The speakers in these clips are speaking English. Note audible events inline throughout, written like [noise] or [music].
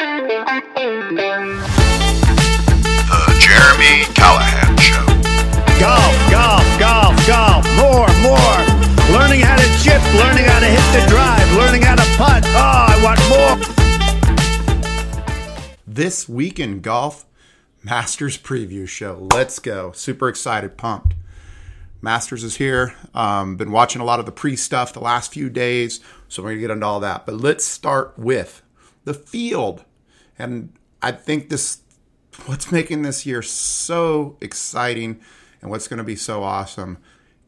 The Jeremy Callahan Show. Golf, golf, golf, golf. More, more. Learning how to chip, learning how to hit the drive, learning how to putt. Oh, I want more. This week in golf, Masters preview show. Let's go. Super excited, pumped. Masters is here. Um, been watching a lot of the pre stuff the last few days, so we're gonna get into all that. But let's start with the field, and I think this what's making this year so exciting and what's going to be so awesome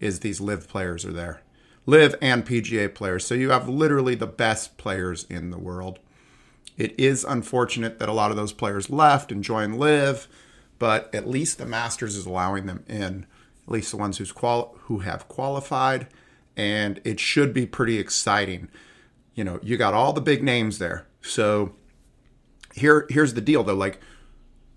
is these LIV players are there. LIV and pga players. So you have literally the best players in the world. It is unfortunate that a lot of those players left and joined LIV but at least the masters is allowing them in at least the ones who's quali- who have qualified and it should be pretty exciting. You know you got all the big names there. So here here's the deal though like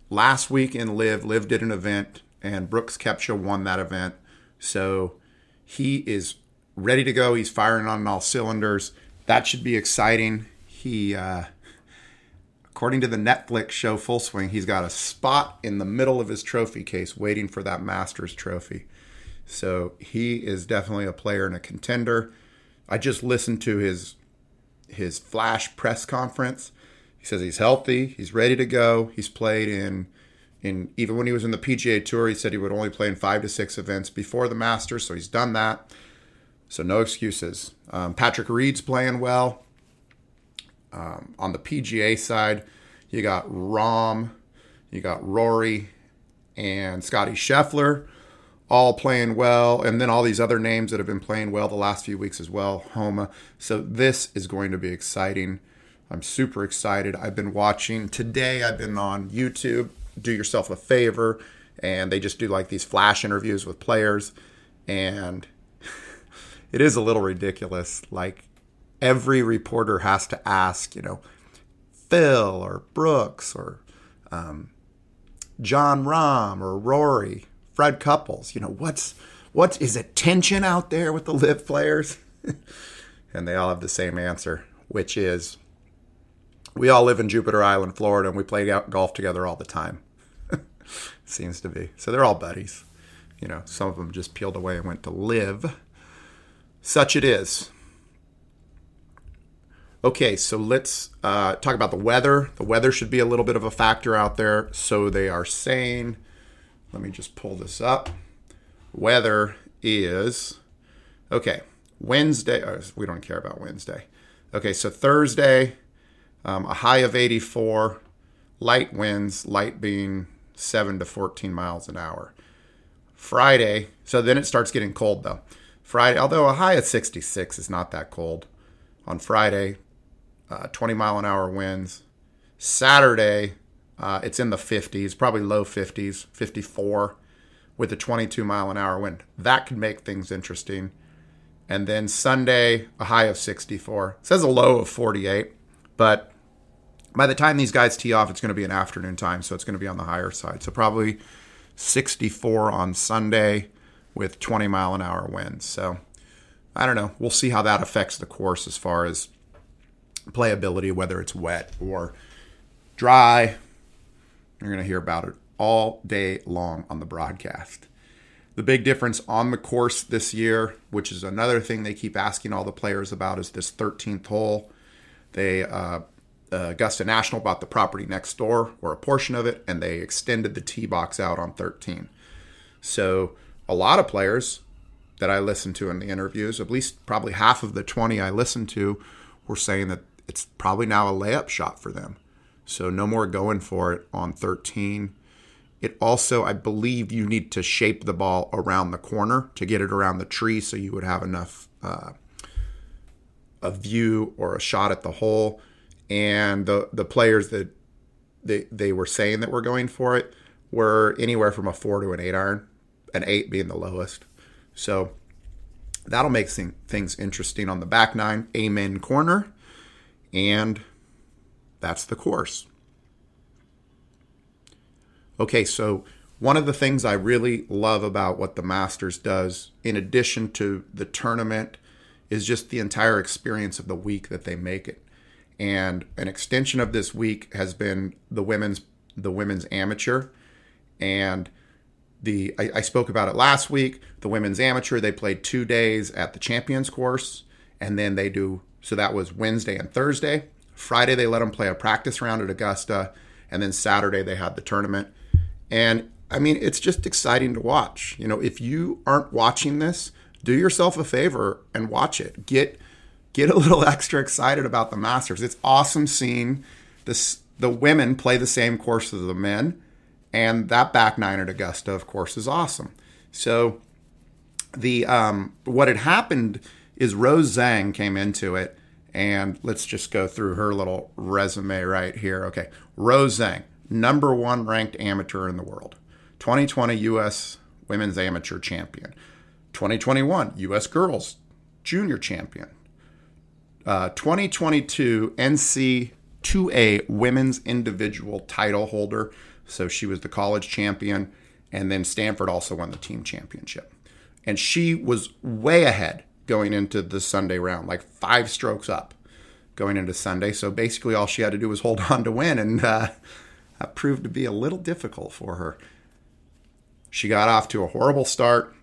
last week in LIV, LIV did an event, and Brooks Koepka won that event. So he is ready to go. He's firing on all cylinders. That should be exciting. He, uh, according to the Netflix show Full Swing, he's got a spot in the middle of his trophy case waiting for that Masters trophy. So he is definitely a player and a contender. I just listened to his his flash press conference he says he's healthy, he's ready to go. He's played in in even when he was in the PGA Tour, he said he would only play in five to six events before the Masters, so he's done that. So no excuses. Um, Patrick Reed's playing well. Um, on the PGA side, you got Rahm, you got Rory, and Scotty Scheffler, all playing well, and then all these other names that have been playing well the last few weeks as well. Homa. So this is going to be exciting. I'm super excited. I've been watching today, I've been on YouTube. Do yourself a favor, and they just do like these flash interviews with players, and [laughs] it is a little ridiculous. Like every reporter has to ask, you know, Phil or Brooks or um, Jon Rahm or Rory, Fred Couples. You know, what's what is it tension out there with the LIV players? [laughs] and they all have the same answer, which is we all live in Jupiter Island, Florida, and we play golf together all the time. [laughs] Seems to be. So they're all buddies. You know, some of them just peeled away and went to LIV. Such it is. Okay, so let's uh, talk about the weather. The weather should be a little bit of a factor out there. So they are saying, let me just pull this up. Weather is, okay, Wednesday. Oh, we don't care about Wednesday. Okay, so Thursday, um, a high of 84, light winds, light being 7 to 14 miles an hour. Friday, so then it starts getting cold though. Friday, although a high of 66 is not that cold. On Friday, uh, 20 mile an hour winds. Saturday, uh, it's in the 50s, probably low 50s, 54 with a 22 mile an hour wind. That could make things interesting. And then Sunday, a high of 64. It says a low of 48, but by the time these guys tee off, it's going to be an afternoon time, so it's going to be on the higher side. So probably 64 on Sunday with 20 mile an hour winds. So I don't know. We'll see how that affects the course as far as playability, whether it's wet or dry. You're going to hear about it all day long on the broadcast. The big difference on the course this year, which is another thing they keep asking all the players about, is this 13th hole. They uh, Augusta National bought the property next door or a portion of it, and they extended the tee box out on 13. So a lot of players that I listened to in the interviews, at least probably half of the 20 I listened to, were saying that it's probably now a layup shot for them. So no more going for it on 13. It also, I believe, you need to shape the ball around the corner to get it around the tree, so you would have enough uh, a view or a shot at the hole and the the players that they they were saying that were going for it were anywhere from a four to an eight iron, an eight being the lowest. So that'll make things interesting on the back nine, amen corner, and that's the course. Okay, so one of the things I really love about what the Masters does, in addition to the tournament, is just the entire experience of the week that they make it And an extension of this week has been the women's the women's amateur. And the I, I spoke about it last week. The women's amateur, they played two days at the champions course, and then they do so that was Wednesday and Thursday. Friday they let them play a practice round at Augusta, and then Saturday they had the tournament. And I mean, it's just exciting to watch. You know, if you aren't watching this, do yourself a favor and watch it. Get get a little [laughs] extra excited about the Masters. It's awesome seeing the women play the same course as the men, and that back nine at Augusta, of course, is awesome. So the um, what had happened is Rose Zhang came into it, and let's just go through her little resume right here. Okay, Rose Zhang, number one ranked amateur in the world, 2020 U.S. Women's Amateur Champion, 2021 U.S. Girls Junior Champion, uh, 2022 NC 2A Women's Individual Title holder. So she was the college champion, and then Stanford also won the team championship. And she was way ahead going into the Sunday round, like five strokes up going into Sunday. So basically, all she had to do was hold [laughs] on to win, and uh, that proved to be a little difficult for her. She got off to a horrible start,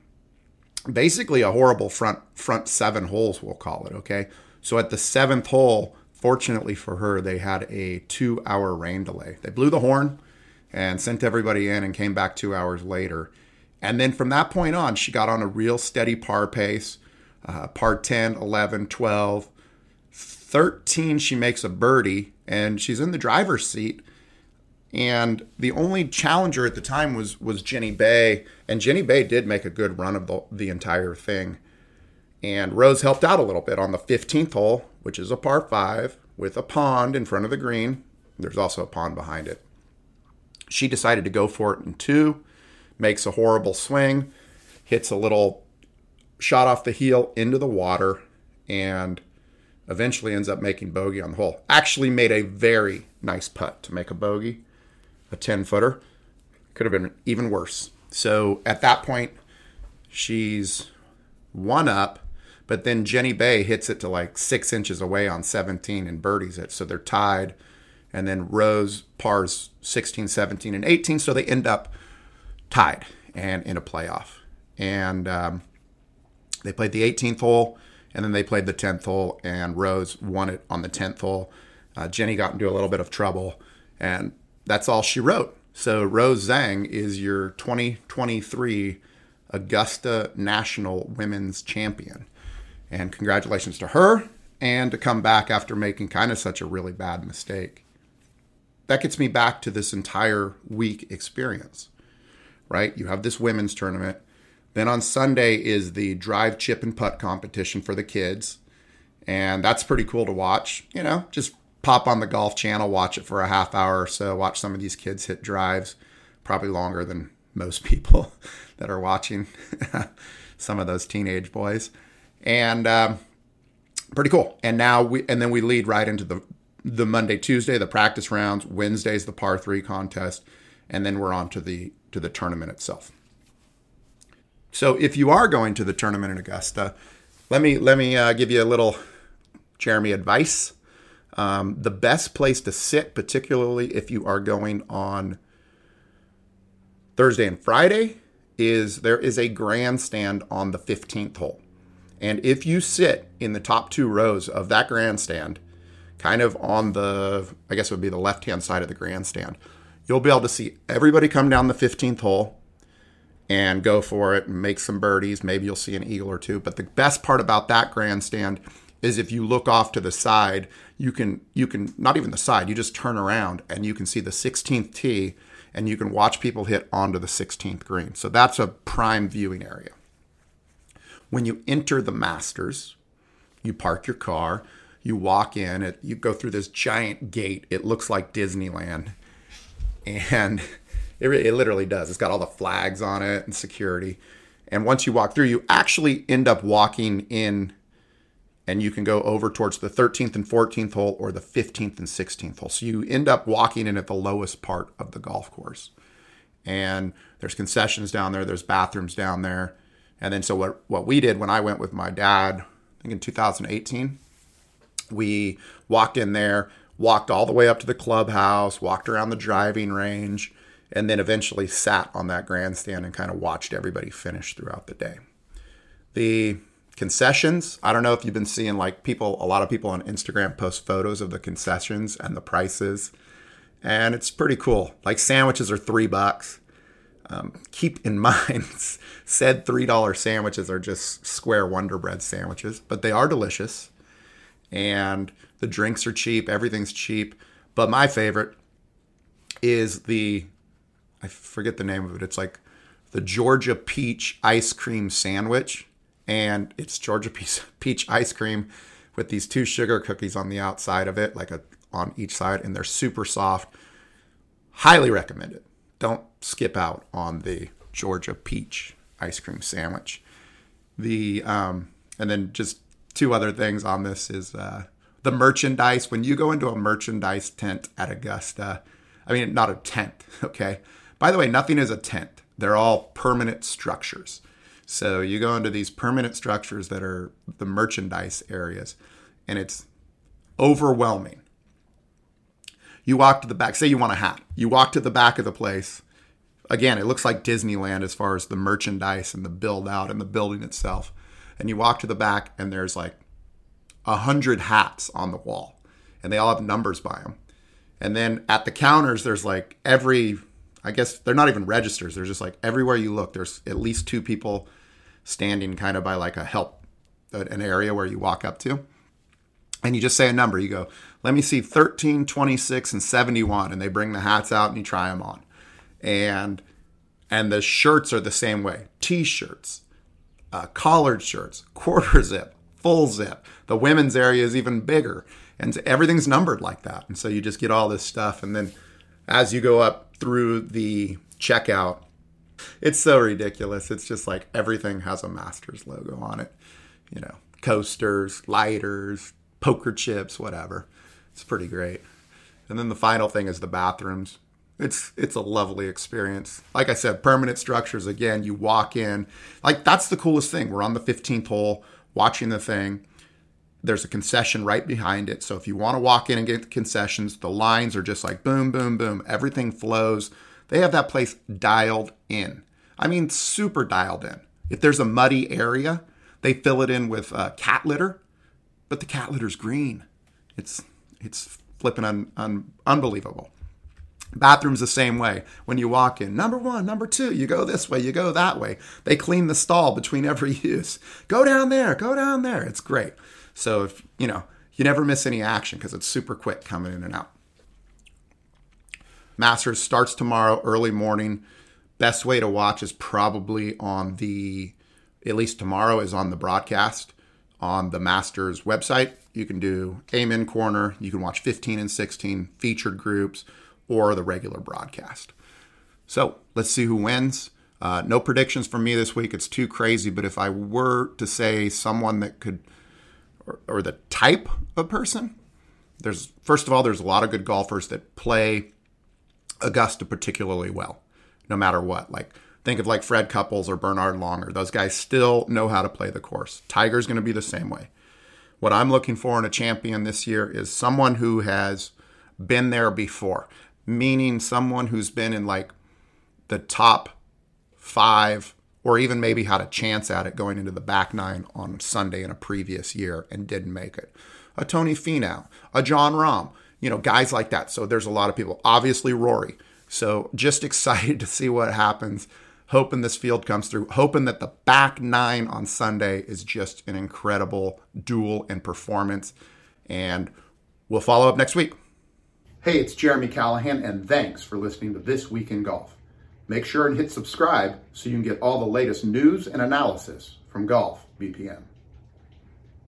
basically a horrible front front seven holes, we'll call it. Okay, so at the seventh hole, fortunately for her, they had a two hour rain delay. They blew the horn and sent everybody in, and came back two hours later. And then from that point on, she got on a real steady par pace. Uh, par 10, 11, 12, 13, she makes a birdie and she's in the driver's seat. And the only challenger at the time was was Jenny Bae, and Jenny Bae did make a good run of the, the entire thing. And Rose helped out a little bit on the 15th hole, which is a par five with a pond in front of the green. There's also a pond behind it. She decided to go for it in two, makes a horrible swing, hits a little shot off the heel into the water, and eventually ends up making bogey on the hole. Actually, made a very nice putt to make a bogey, a 10 footer. Could have been even worse. So at that point, she's one up, but then Jenny Bae hits it to like six inches away on 17 and birdies it. So they're tied. And then Rose pars 16, 17, and 18. So they end up tied and in a playoff. And um, they played the 18th hole and then they played the 10th hole, and Rose won it on the 10th hole. Uh, Jenny got into a little bit of trouble, and that's all she wrote. So Rose Zhang is your 2023 Augusta National Women's Champion. And congratulations to her and to come back after making kind of such a really bad mistake. That gets me back to this entire week experience, right? You have this women's tournament then on Sunday is the drive, chip, and putt competition for the kids. And that's pretty cool to watch. You know, just pop on the golf channel, watch it for a half hour or so, watch some of these kids hit drives, probably longer than most [laughs] people that are watching [laughs] some of those teenage boys. And um, pretty cool. And now we, and then we lead right into the, the Monday, Tuesday, the practice rounds, Wednesday's the par three contest, and then we're on to the, to the tournament itself. So if you are going to the tournament in Augusta, let me let me uh, give you a little Jeremy advice. Um, the best place to sit, particularly if you are going on Thursday and Friday, is there is a grandstand on the 15th hole. And if you sit in the top two rows of that grandstand, kind of on the, I guess it would be the left hand side of the grandstand, you'll be able to see everybody come down the 15th hole and go for it and make some birdies. Maybe you'll see an eagle or two. But the best part about that grandstand is if you look off to the side, you can you can not even the side, you just turn around and you can see the 16th tee and you can watch people hit onto the 16th green. So that's a prime viewing area. When you enter the Masters, you park your car, you walk in, it, you go through this giant gate. It looks like Disneyland. And it, it literally does. It's got all the flags on it and security. And once you walk through, you actually end up walking in and you can go over towards the 13th and 14th hole or the 15th and 16th hole. So you end up walking in at the lowest part of the golf course. And there's concessions down there, there's bathrooms down there. And then so what what we did when I went with my dad, I think in 2018, We walked in there, walked all the way up to the clubhouse, walked around the driving range, and then eventually sat on that grandstand and kind of watched everybody finish throughout the day. The concessions, I don't know if you've been seeing like people, a lot of people on Instagram post photos of the concessions and the prices, and it's pretty cool. Like sandwiches are three bucks. Um, keep in mind, [laughs] said $3 sandwiches are just square Wonder Bread sandwiches, but they are delicious. And the drinks are cheap, everything's cheap. But my favorite is the, I forget the name of it. It's like the Georgia Peach Ice Cream Sandwich. And it's Georgia [laughs] Peach, peach ice cream with these two sugar cookies on the outside of it, like a on each side, and they're super soft. Highly recommend it. Don't skip out on the Georgia peach ice cream sandwich. The um, and then just two other things on this is uh, the merchandise. When you go into a merchandise tent at Augusta, I mean not a tent, [laughs] okay. By the way, nothing is a tent. They're all permanent structures. So you go into these permanent structures that are the merchandise areas, and it's overwhelming. You walk to the back, say you want a hat. You walk to the back of the place. Again, it looks like Disneyland as far as the merchandise and the build out and the building itself. And you walk to the back, and there's like a hundred hats on the wall, and they all have numbers by them. And then at the counters, there's like every, I guess they're not even registers. They're just like everywhere you look, there's at least two people standing kind of by like a help, an area where you walk up to. And you just say a number. You go, let me see 13, 26, and 71. And they bring the hats out and you try them on. And and the shirts are the same way. T-shirts uh, collared shirts [laughs] quarter zip full zip. The women's area is even bigger. And everything's numbered like that. And so you just get all this stuff. And then as you go up through the checkout it's so ridiculous. It's just like everything has a masters logo on it. You know coasters lighters poker chips whatever. It's pretty great. And then the final thing is the bathrooms it's it's a lovely experience. Like I said, permanent structures again, you walk in. Like that's the coolest thing. We're on the 15th hole watching the thing. There's a concession right behind it. So if you want to walk in and get the concessions, the lines are just like boom boom boom. Everything flows. They have that place dialed in. I mean super dialed in. If there's a muddy area, they fill it in with uh, cat litter, but the cat litter's green. It's it's flipping un, un, unbelievable. Bathrooms the same way. When you walk in, number one, number two, you go this way, you go that way. They clean the stall between every [laughs] use. Go down there, go down there. It's great. So if you know, you never miss any action because it's super quick coming in and out. Masters starts tomorrow early morning. Best way to watch is probably on the, at least tomorrow is on the broadcast on the Masters website. You can do Amen Corner. You can watch 15 and 16 featured groups or the regular broadcast. So let's see who wins. Uh, no predictions from me this week. It's too crazy. But if I were to say someone that could, or, or the type of person, there's first of all, there's a lot of good golfers that play Augusta particularly well, no matter what. Like think of like Fred Couples or Bernhard Langer. Those guys still know how to play the course. Tiger's going to be the same way. What I'm looking for in a champion this year is someone who has been there before meaning someone who's been in like the top five or even maybe had a chance at it going into the back nine on Sunday in a previous year and didn't make it. A Tony Finau, a Jon Rahm, you know, guys like that. So there's a lot of people. Obviously, Rory. So just [laughs] excited to see what happens. Hoping this field comes through. Hoping that the back nine on Sunday is just an incredible duel and performance. And we'll follow up next week. Hey, it's Jeremy Callahan, and thanks for listening to This Week in Golf. Make sure and hit subscribe so you can get all the latest news and analysis from Golf BPM.